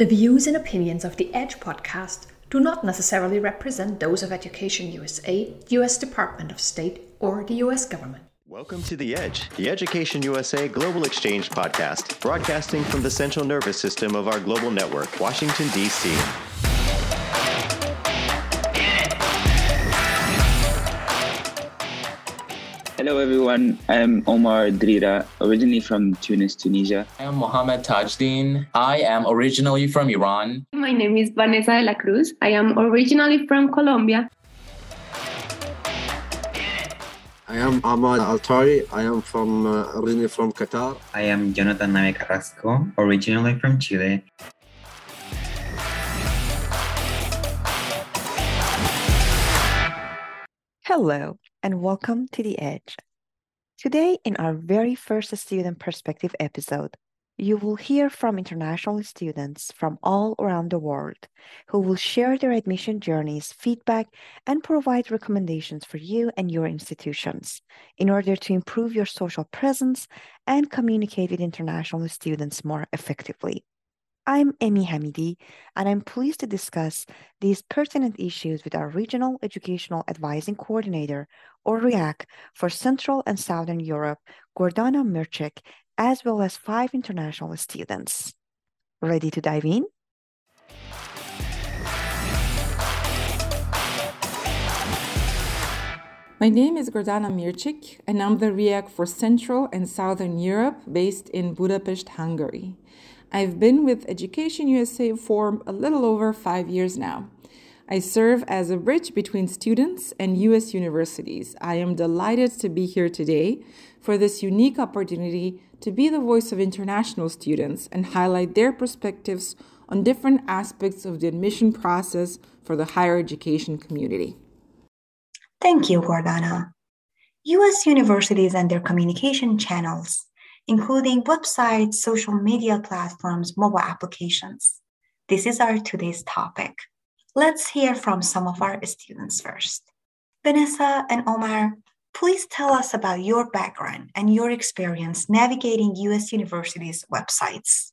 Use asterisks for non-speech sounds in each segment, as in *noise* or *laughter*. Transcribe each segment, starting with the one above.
The views and opinions of the Edge podcast do not necessarily represent those of Education USA, US Department of State, or the US government. Welcome to The Edge, the Education USA Global Exchange podcast, broadcasting from the central nervous system of our global network, Washington, D.C. Hello, everyone. I'm Omar Drira, originally from Tunis, Tunisia. I am Mohammed Tajdeen. I am originally from Iran. My name is Vanessa de la Cruz. I am originally from Colombia. I am Ahmad Altari. I am from uh, originally from Qatar. I am Jonathan Nave Carrasco, originally from Chile. Hello, and welcome to The Edge. Today, in our very first student perspective episode, you will hear from international students from all around the world who will share their admission journeys, feedback, and provide recommendations for you and your institutions in order to improve your social presence and communicate with international students more effectively. I'm Emi Hamidi, and I'm pleased to discuss these pertinent issues with our Regional Educational Advising Coordinator, or REAC, for Central and Southern Europe, Gordana Mirchik, as well as five international students. Ready to dive in? My name is Gordana Mirchik, and I'm the REAC for Central and Southern Europe based in Budapest, Hungary. I've been with Education USA for a little over five years now. I serve as a bridge between students and US universities. I am delighted to be here today for this unique opportunity to be the voice of international students and highlight their perspectives on different aspects of the admission process for the higher education community. Thank you, Gordana. US universities and their communication channels, including websites, social media platforms, mobile applications. This is our today's topic. Let's hear from some of our students first. Vanessa and Omar, please tell us about your background and your experience navigating US universities' websites.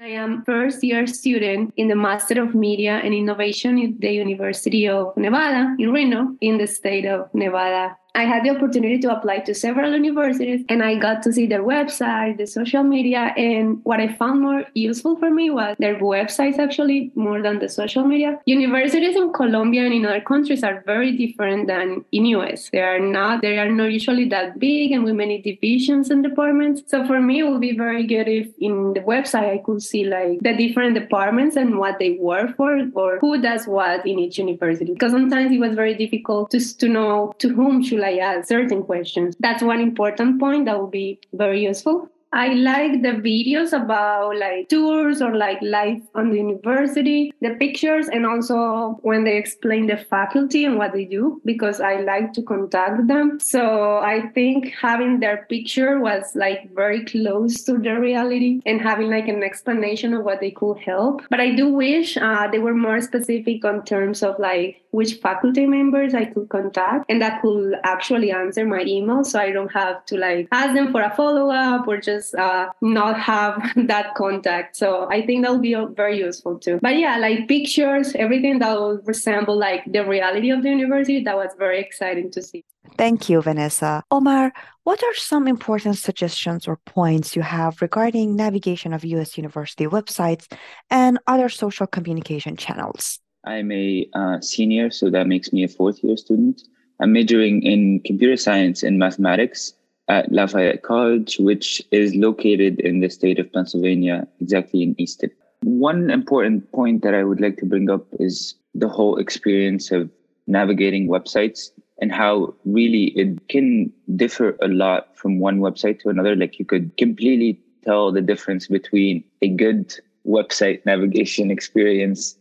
I am first year student in the Master of Media and Innovation at the University of Nevada in Reno in the state of Nevada. I had the opportunity to apply to several universities and I got to see their website, the social media. And what I found more useful for me was their websites actually more than the social media. Universities in Colombia and in other countries are very different than in US. They are not, they are not usually that big and with many divisions and departments. So for me, it would be very good if in the website I could see like the different departments and what they work for or who does what in each university. Because sometimes it was very difficult to, to know to whom should ask certain questions. That's one important point that will be very useful. I like the videos about like tours or like life on the university, the pictures, and also when they explain the faculty and what they do, because I like to contact them. So I think having their picture was like very close to the reality and having like an explanation of what they could help. But I do wish uh, they were more specific on terms of like which faculty members I could contact and that could actually answer my email so I don't have to like ask them for a follow up or just uh, not have *laughs* that contact. So I think that'll be very useful too. But yeah, like pictures, everything that will resemble like the reality of the university, that was very exciting to see. Thank you, Vanessa. Omar, what are some important suggestions or points you have regarding navigation of US university websites and other social communication channels? I'm a uh, senior, so that makes me a fourth year student. I'm majoring in computer science and mathematics at Lafayette College, which is located in the state of Pennsylvania, exactly in Easton. One important point that I would like to bring up is the whole experience of navigating websites and how really it can differ a lot from one website to another. Like you could completely tell the difference between a good website navigation *laughs* experience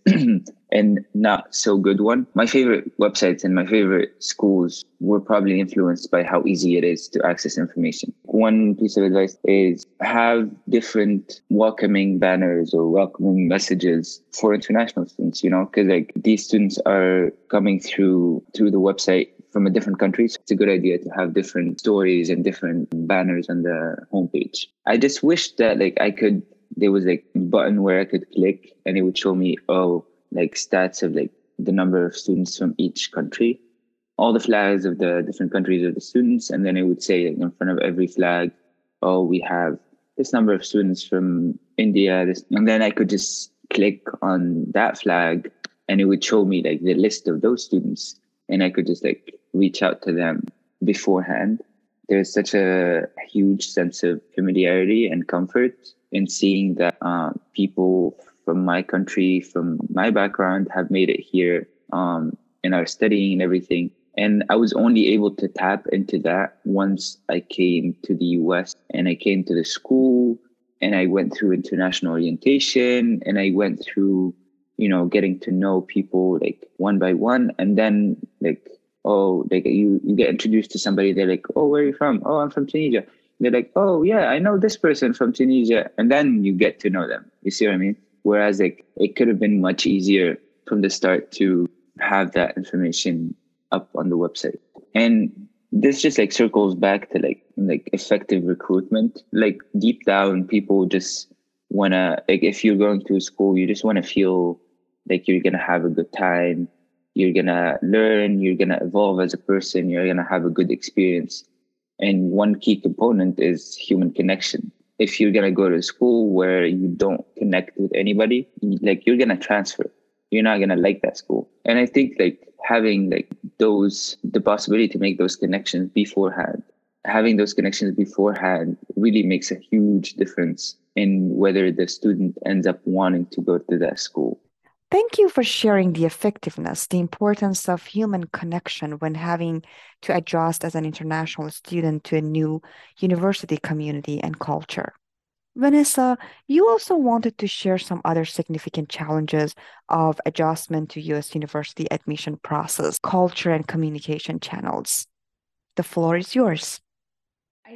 and not so good one. My favorite websites and my favorite schools were probably influenced by how easy it is to access information. One piece of advice is have different welcoming banners or welcoming messages for international students, you know, because like these students are coming through through the website from a different country. So it's a good idea to have different stories and different banners on the homepage. I just wish that like I could there was like a button where I could click and it would show me, oh, like stats of like the number of students from each country, all the flags of the different countries of the students. And then it would say like, in front of every flag, oh, we have this number of students from India. This, and then I could just click on that flag and it would show me like the list of those students. And I could just like reach out to them beforehand. There's such a huge sense of familiarity and comfort in seeing that uh, people from my country, from my background, have made it here um, and are studying and everything. And I was only able to tap into that once I came to the US and I came to the school and I went through international orientation and I went through, you know, getting to know people like one by one. And then like, oh, like you, you get introduced to somebody, they're like, oh, where are you from? Oh, I'm from Tunisia. They're like, oh yeah, I know this person from Tunisia. And then you get to know them. You see what I mean? Whereas like it could have been much easier from the start to have that information up on the website. And this just like circles back to like like effective recruitment. Like deep down, people just wanna like if you're going to school, you just wanna feel like you're gonna have a good time. You're gonna learn. You're gonna evolve as a person. You're gonna have a good experience. And one key component is human connection. If you're gonna go to a school where you don't connect with anybody, like you're gonna transfer. You're not gonna like that school. And I think like having like those the possibility to make those connections beforehand having those connections beforehand really makes a huge difference in whether the student ends up wanting to go to that school Thank you for sharing the effectiveness, the importance of human connection when having to adjust as an international student to a new university community and culture. Vanessa, you also wanted to share some other significant challenges of adjustment to US university admission process, culture, and communication channels. The floor is yours.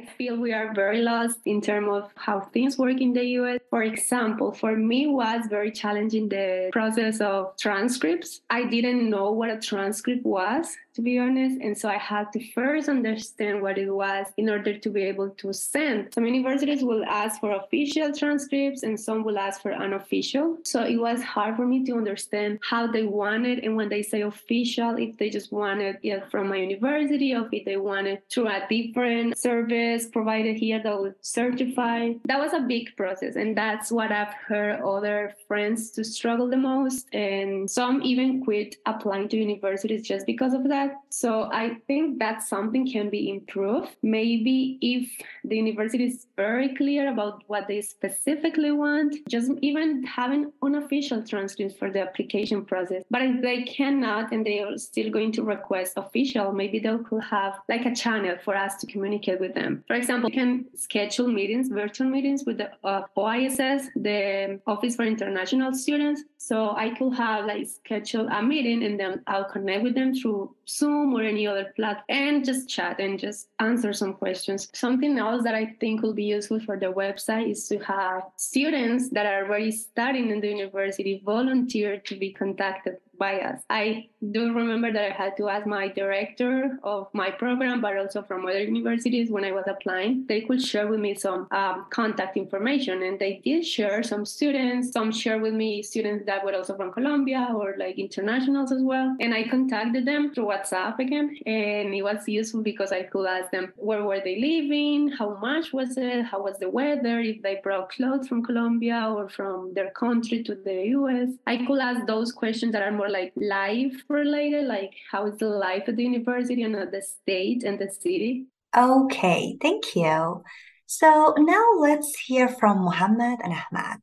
I feel we are very lost in terms of how things work in the US. For example, for me was very challenging the process of transcripts. I didn't know what a transcript was to be honest. And so I had to first understand what it was in order to be able to send. Some universities will ask for official transcripts and some will ask for unofficial. So it was hard for me to understand how they wanted. And when they say official, if they just wanted it from my university or if they wanted through a different service provided here that would certify. That was a big process. And that's what I've heard other friends to struggle the most. And some even quit applying to universities just because of that that. So I think that something can be improved. Maybe if the university is very clear about what they specifically want, just even having unofficial transcripts for the application process. But if they cannot and they are still going to request official, maybe they could have like a channel for us to communicate with them. For example, you can schedule meetings, virtual meetings with the uh, OISS, the Office for International Students. So I could have like schedule a meeting and then I'll connect with them through Zoom or any other platform and just chat and just answer some questions. Something else that I think will be useful for the website is to have students that are already studying in the university volunteer to be contacted by us. I do remember that I had to ask my director of my program, but also from other universities when I was applying, they could share with me some um, contact information. And they did share some students, some share with me students that were also from Colombia or like internationals as well. And I contacted them through WhatsApp again. And it was useful because I could ask them where were they living, how much was it, how was the weather, if they brought clothes from Colombia or from their country to the US. I could ask those questions that are more like life related, like how is the life at the university and at the state and the city. Okay, thank you. So now let's hear from Mohammed and Ahmad.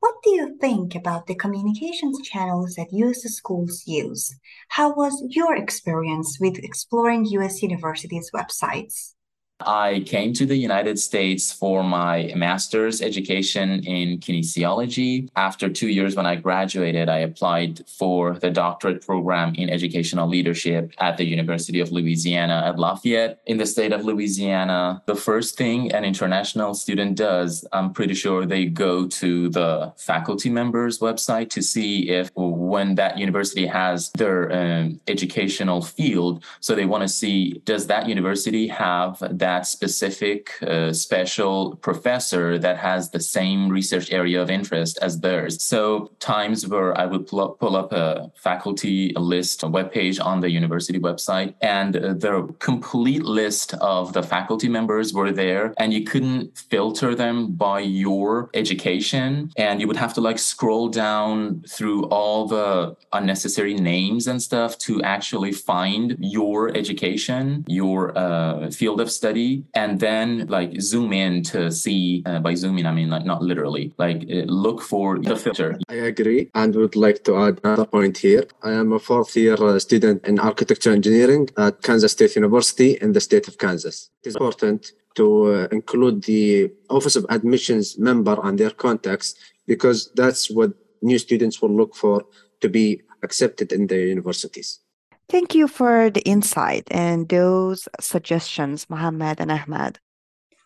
What do you think about the communications channels that US schools use? How was your experience with exploring US universities' websites? I came to the United States for my master's education in kinesiology. After two years, when I graduated, I applied for the doctorate program in educational leadership at the University of Louisiana at Lafayette in the state of Louisiana. The first thing an international student does, I'm pretty sure they go to the faculty members website to see if when that university has their um, educational field. So they want to see does that university have that specific uh, special professor that has the same research area of interest as theirs. So times where I would pull up, pull up a faculty list a web page on the university website, and uh, the complete list of the faculty members were there, and you couldn't filter them by your education, and you would have to like scroll down through all the unnecessary names and stuff to actually find your education, your uh, field of study, and then like zoom in to see. Uh, by zooming, I mean like not literally, like uh, look for the filter. I agree, and would like to add another point here. I am a fourth year uh, student in architecture engineering at Kansas State University in the state of Kansas. It is important to uh, include the Office of Admissions member and their contacts because that's what new students will look for to be accepted in the universities. Thank you for the insight and those suggestions, Mohammed and Ahmad.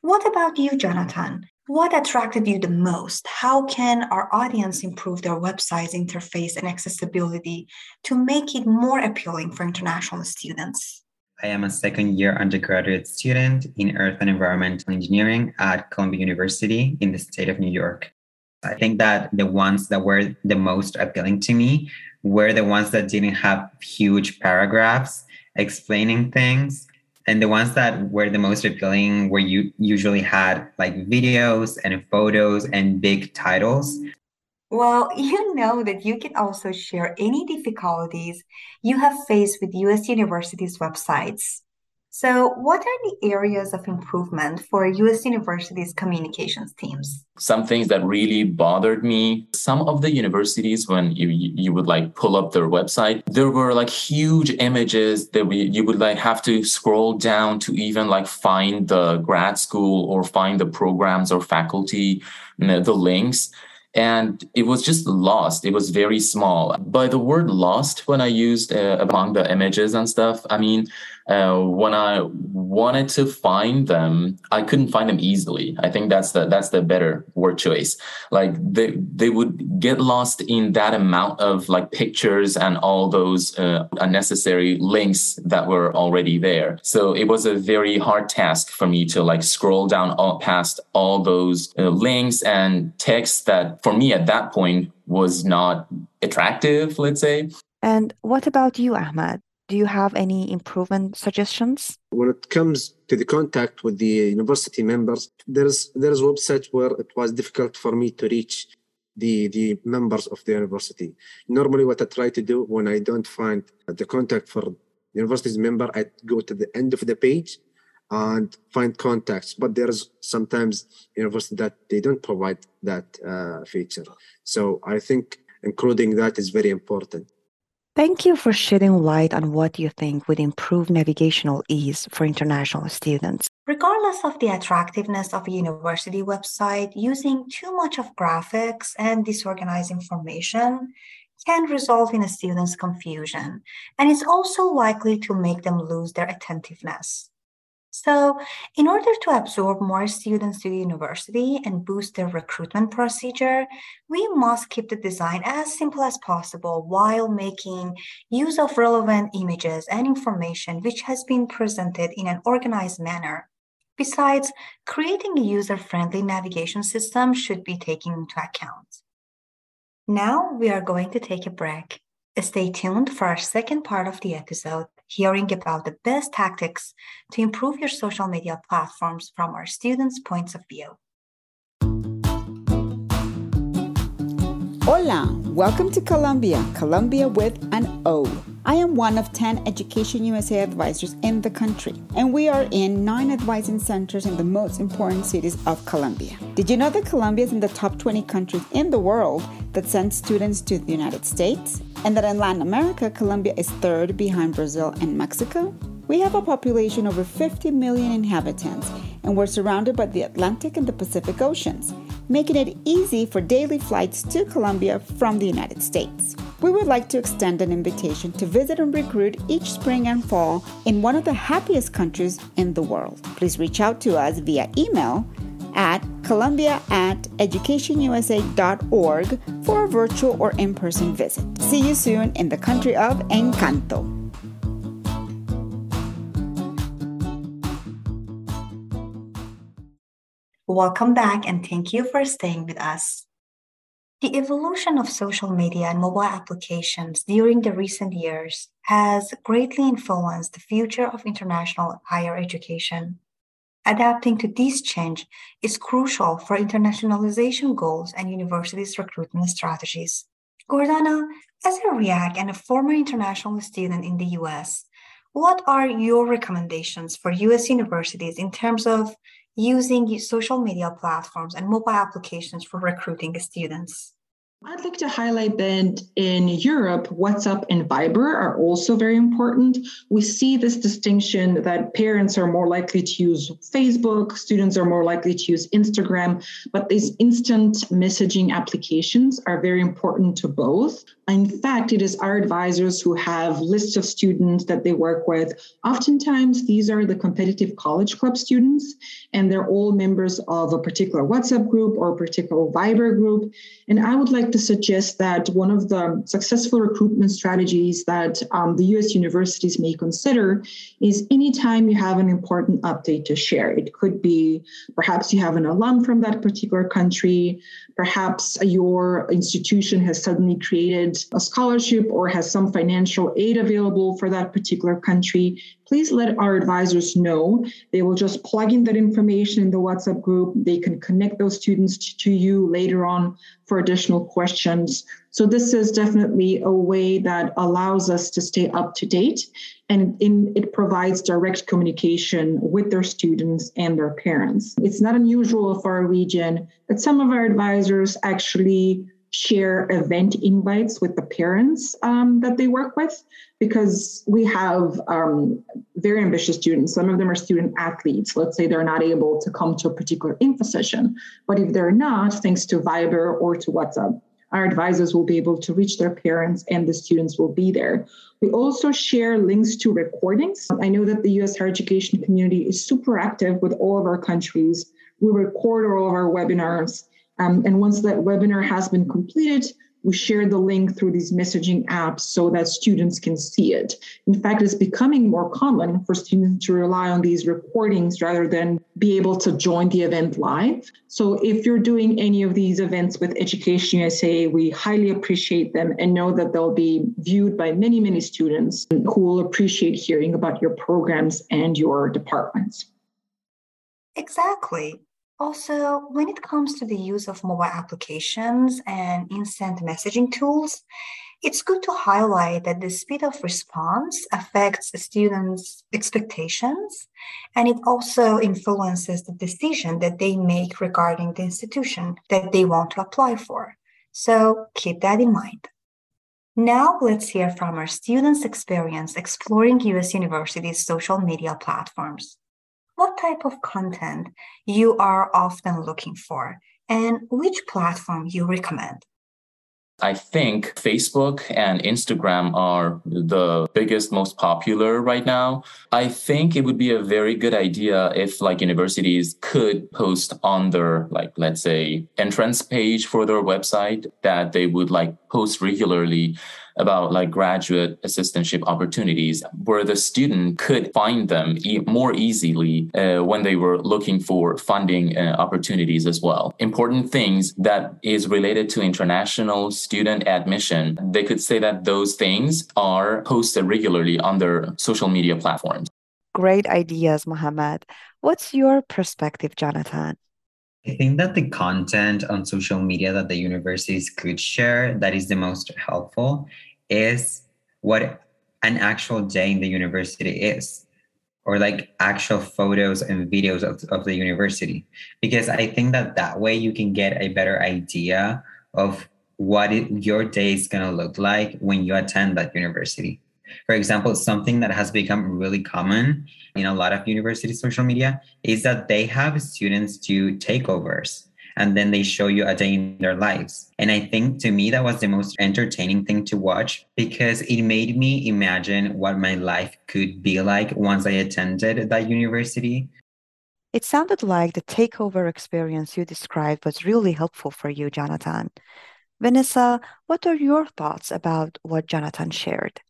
What about you, Jonathan? What attracted you the most? How can our audience improve their website's interface and accessibility to make it more appealing for international students? I am a second year undergraduate student in Earth and Environmental Engineering at Columbia University in the state of New York. I think that the ones that were the most appealing to me were the ones that didn't have huge paragraphs explaining things. And the ones that were the most appealing were you usually had like videos and photos and big titles. Well, you know that you can also share any difficulties you have faced with US universities' websites. So, what are the areas of improvement for US universities' communications teams? Some things that really bothered me. Some of the universities, when you you would like pull up their website, there were like huge images that we you would like have to scroll down to even like find the grad school or find the programs or faculty, you know, the links and it was just lost. It was very small. By the word lost, when I used uh, among the images and stuff, I mean, uh, when I wanted to find them, I couldn't find them easily. I think that's the that's the better word choice. Like they they would get lost in that amount of like pictures and all those uh, unnecessary links that were already there. So it was a very hard task for me to like scroll down all past all those uh, links and texts that for me at that point was not attractive. Let's say. And what about you, Ahmad? Do you have any improvement suggestions? When it comes to the contact with the university members, there's there's websites where it was difficult for me to reach the the members of the university. Normally, what I try to do when I don't find the contact for university's member, I go to the end of the page and find contacts. But there's sometimes university that they don't provide that uh, feature. So I think including that is very important. Thank you for shedding light on what you think would improve navigational ease for international students. Regardless of the attractiveness of a university website, using too much of graphics and disorganized information can result in a student's confusion, and is also likely to make them lose their attentiveness. So, in order to absorb more students to the university and boost their recruitment procedure, we must keep the design as simple as possible while making use of relevant images and information which has been presented in an organized manner. Besides, creating a user friendly navigation system should be taken into account. Now we are going to take a break. Stay tuned for our second part of the episode hearing about the best tactics to improve your social media platforms from our students' points of view. Hola, welcome to Colombia, Colombia with an O. I am one of 10 Education USA advisors in the country, and we are in nine advising centers in the most important cities of Colombia. Did you know that Colombia is in the top 20 countries in the world that send students to the United States? And that in Latin America, Colombia is third behind Brazil and Mexico? We have a population over 50 million inhabitants, and we're surrounded by the Atlantic and the Pacific Oceans, making it easy for daily flights to Colombia from the United States. We would like to extend an invitation to visit and recruit each spring and fall in one of the happiest countries in the world. Please reach out to us via email at colombia at educationusa.org for a virtual or in person visit. See you soon in the country of Encanto. Welcome back and thank you for staying with us. The evolution of social media and mobile applications during the recent years has greatly influenced the future of international higher education. Adapting to this change is crucial for internationalization goals and universities' recruitment strategies. Gordana, as a REAC and a former international student in the US, what are your recommendations for US universities in terms of using social media platforms and mobile applications for recruiting students? I'd like to highlight that in Europe, WhatsApp and Viber are also very important. We see this distinction that parents are more likely to use Facebook, students are more likely to use Instagram, but these instant messaging applications are very important to both. In fact, it is our advisors who have lists of students that they work with. Oftentimes, these are the competitive college club students, and they're all members of a particular WhatsApp group or a particular Viber group. And I would like like to suggest that one of the successful recruitment strategies that um, the US universities may consider is anytime you have an important update to share. It could be perhaps you have an alum from that particular country, perhaps your institution has suddenly created a scholarship or has some financial aid available for that particular country please let our advisors know. They will just plug in that information in the WhatsApp group. They can connect those students to you later on for additional questions. So this is definitely a way that allows us to stay up to date and in, it provides direct communication with their students and their parents. It's not unusual for our region that some of our advisors actually share event invites with the parents um, that they work with because we have um, very ambitious students. Some of them are student athletes. Let's say they're not able to come to a particular info session, but if they're not, thanks to Viber or to WhatsApp, our advisors will be able to reach their parents and the students will be there. We also share links to recordings. I know that the US higher education community is super active with all of our countries. We record all of our webinars um, and once that webinar has been completed, we share the link through these messaging apps so that students can see it. In fact, it's becoming more common for students to rely on these recordings rather than be able to join the event live. So if you're doing any of these events with Education USA, we highly appreciate them and know that they'll be viewed by many, many students who will appreciate hearing about your programs and your departments. Exactly. Also, when it comes to the use of mobile applications and instant messaging tools, it's good to highlight that the speed of response affects students' expectations and it also influences the decision that they make regarding the institution that they want to apply for. So keep that in mind. Now let's hear from our students' experience exploring US universities' social media platforms what type of content you are often looking for and which platform you recommend. I think Facebook and Instagram are the biggest, most popular right now. I think it would be a very good idea if like universities could post on their like let's say entrance page for their website that they would like post regularly about like graduate assistantship opportunities where the student could find them e- more easily uh, when they were looking for funding uh, opportunities as well. Important things that is related to international student admission, they could say that those things are posted regularly on their social media platforms. Great ideas, Mohammed. What's your perspective, Jonathan? I think that the content on social media that the universities could share that is the most helpful is what an actual day in the university is or like actual photos and videos of, of the university. Because i think that that way you can get a better idea of what it, your day is going to look like when you attend that university. For example something that has become really common in a lot of university social media is that they have students do takeovers and then they show you a day in their lives. And I think to me, that was the most entertaining thing to watch because it made me imagine what my life could be like once I attended that university. It sounded like the takeover experience you described was really helpful for you, Jonathan. Vanessa, what are your thoughts about what Jonathan shared?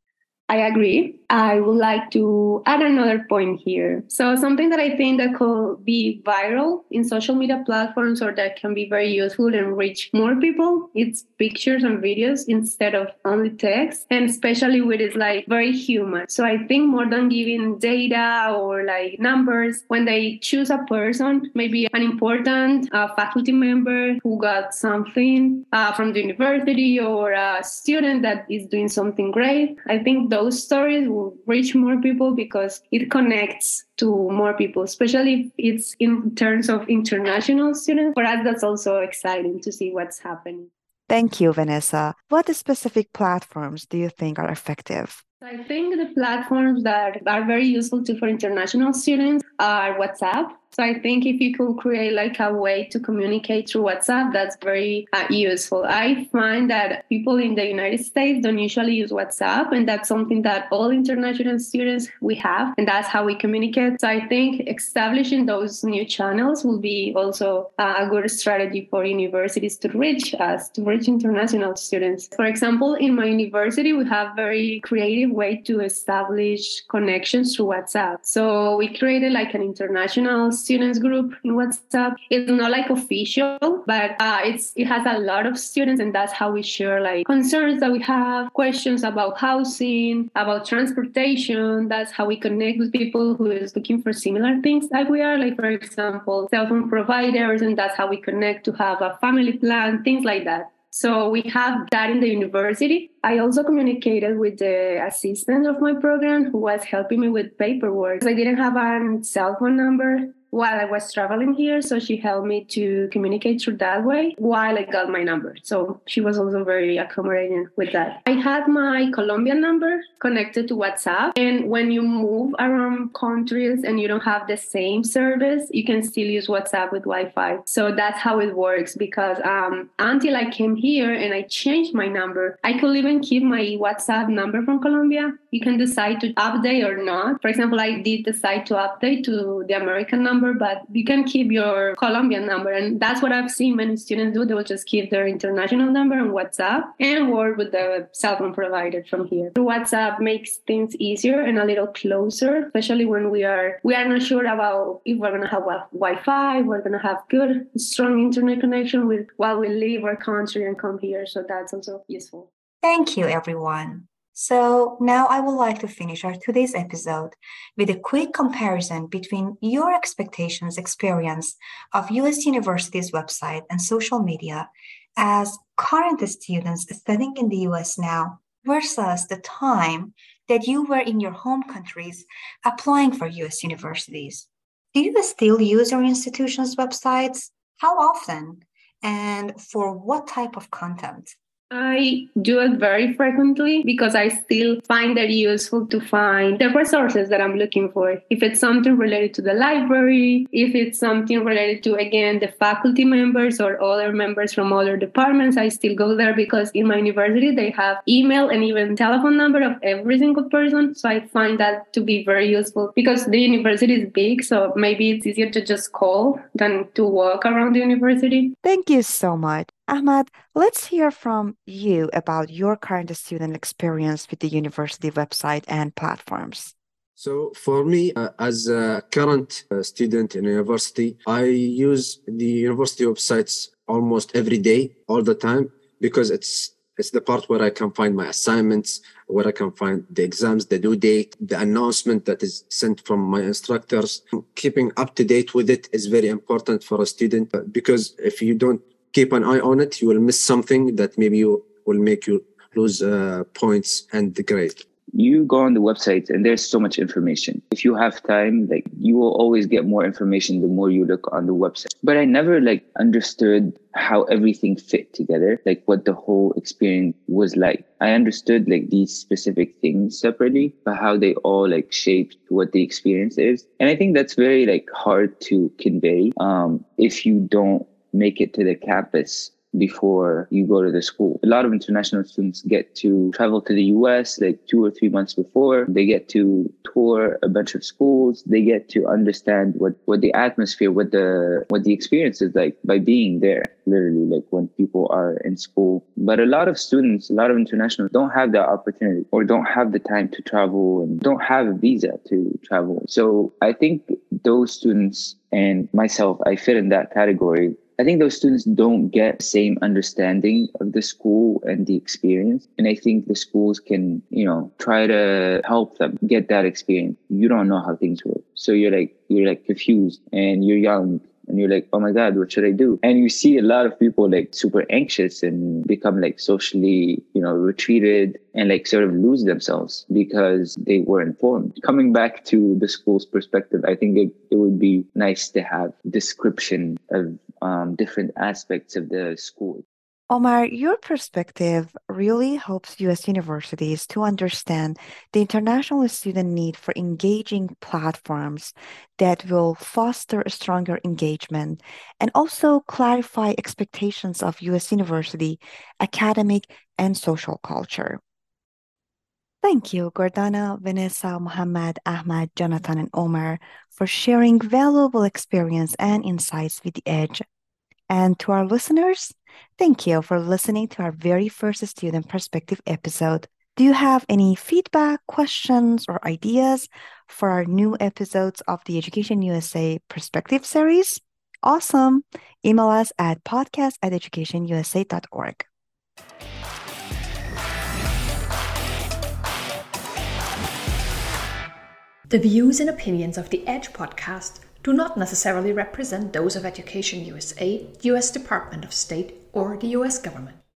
I agree. I would like to add another point here. So something that I think that could be viral in social media platforms or that can be very useful and reach more people, it's pictures and videos instead of only text. And especially with it's like very human. So I think more than giving data or like numbers, when they choose a person, maybe an important uh, faculty member who got something uh, from the university or a student that is doing something great, I think those stories will reach more people because it connects to more people, especially if it's in terms of international students. For us, that's also exciting to see what's happening. Thank you, Vanessa. What specific platforms do you think are effective? I think the platforms that are very useful to for international students are WhatsApp. So I think if you could create like a way to communicate through WhatsApp, that's very uh, useful. I find that people in the United States don't usually use WhatsApp, and that's something that all international students we have, and that's how we communicate. So I think establishing those new channels will be also uh, a good strategy for universities to reach us, to reach international students. For example, in my university, we have very creative way to establish connections through WhatsApp. So we created like an international students group in WhatsApp. It's not like official, but uh, it's it has a lot of students, and that's how we share like concerns that we have, questions about housing, about transportation. That's how we connect with people who is looking for similar things like we are, like for example, cell phone providers, and that's how we connect to have a family plan, things like that. So we have that in the university. I also communicated with the assistant of my program who was helping me with paperwork. I didn't have a cell phone number while I was traveling here. So she helped me to communicate through that way while I got my number. So she was also very accommodating with that. I had my Colombian number connected to WhatsApp. And when you move around countries and you don't have the same service, you can still use WhatsApp with Wi Fi. So that's how it works because um, until I came here and I changed my number, I could even keep my WhatsApp number from Colombia. You can decide to update or not. For example, I did decide to update to the American number number, but you can keep your Colombian number. And that's what I've seen many students do. They will just keep their international number on WhatsApp and work with the cell phone provider from here. WhatsApp makes things easier and a little closer, especially when we are we are not sure about if we're gonna have Wi-Fi, we're gonna have good, strong internet connection with while we leave our country and come here. So that's also useful. Thank you, everyone. So now I would like to finish our today's episode with a quick comparison between your expectations experience of US University's website and social media as current students studying in the US now versus the time that you were in your home countries applying for US universities. Do you still use your institution's websites? How often? And for what type of content? I do it very frequently because I still find it useful to find the resources that I'm looking for. If it's something related to the library, if it's something related to, again, the faculty members or other members from other departments, I still go there because in my university they have email and even telephone number of every single person. So I find that to be very useful because the university is big. So maybe it's easier to just call than to walk around the university. Thank you so much. Ahmad, let's hear from you about your current student experience with the university website and platforms. So for me, uh, as a current uh, student in university, I use the university websites almost every day, all the time, because it's it's the part where I can find my assignments, where I can find the exams, the due date, the announcement that is sent from my instructors. Keeping up to date with it is very important for a student uh, because if you don't keep an eye on it. You will miss something that maybe you will make you lose uh, points and the grade. You go on the website and there's so much information. If you have time, like you will always get more information the more you look on the website. But I never like understood how everything fit together, like what the whole experience was like. I understood like these specific things separately, but how they all like shaped what the experience is. And I think that's very like hard to convey um, if you don't make it to the campus before you go to the school. A lot of international students get to travel to the US like two or three months before. They get to tour a bunch of schools. They get to understand what, what the atmosphere, what the what the experience is like by being there, literally like when people are in school. But a lot of students, a lot of internationals don't have that opportunity or don't have the time to travel and don't have a visa to travel. So I think those students and myself, I fit in that category I think those students don't get same understanding of the school and the experience. And I think the schools can, you know, try to help them get that experience. You don't know how things work. So you're like, you're like confused and you're young and you're like, oh my God, what should I do? And you see a lot of people like super anxious and become like socially, you know, retreated and like sort of lose themselves because they were informed. Coming back to the school's perspective, I think it, it would be nice to have description of um, different aspects of the school. Omar, your perspective really helps U.S. universities to understand the international student need for engaging platforms that will foster a stronger engagement and also clarify expectations of U.S. university academic and social culture. Thank you, Gordana, Vanessa, Mohammed, Ahmad, Jonathan, and Omar for sharing valuable experience and insights with the Edge and to our listeners, thank you for listening to our very first Student Perspective episode. Do you have any feedback, questions, or ideas for our new episodes of the Education USA Perspective series? Awesome. Email us at podcast at educationusa.org. The views and opinions of the Edge podcast do not necessarily represent those of Education USA, US Department of State, or the US government.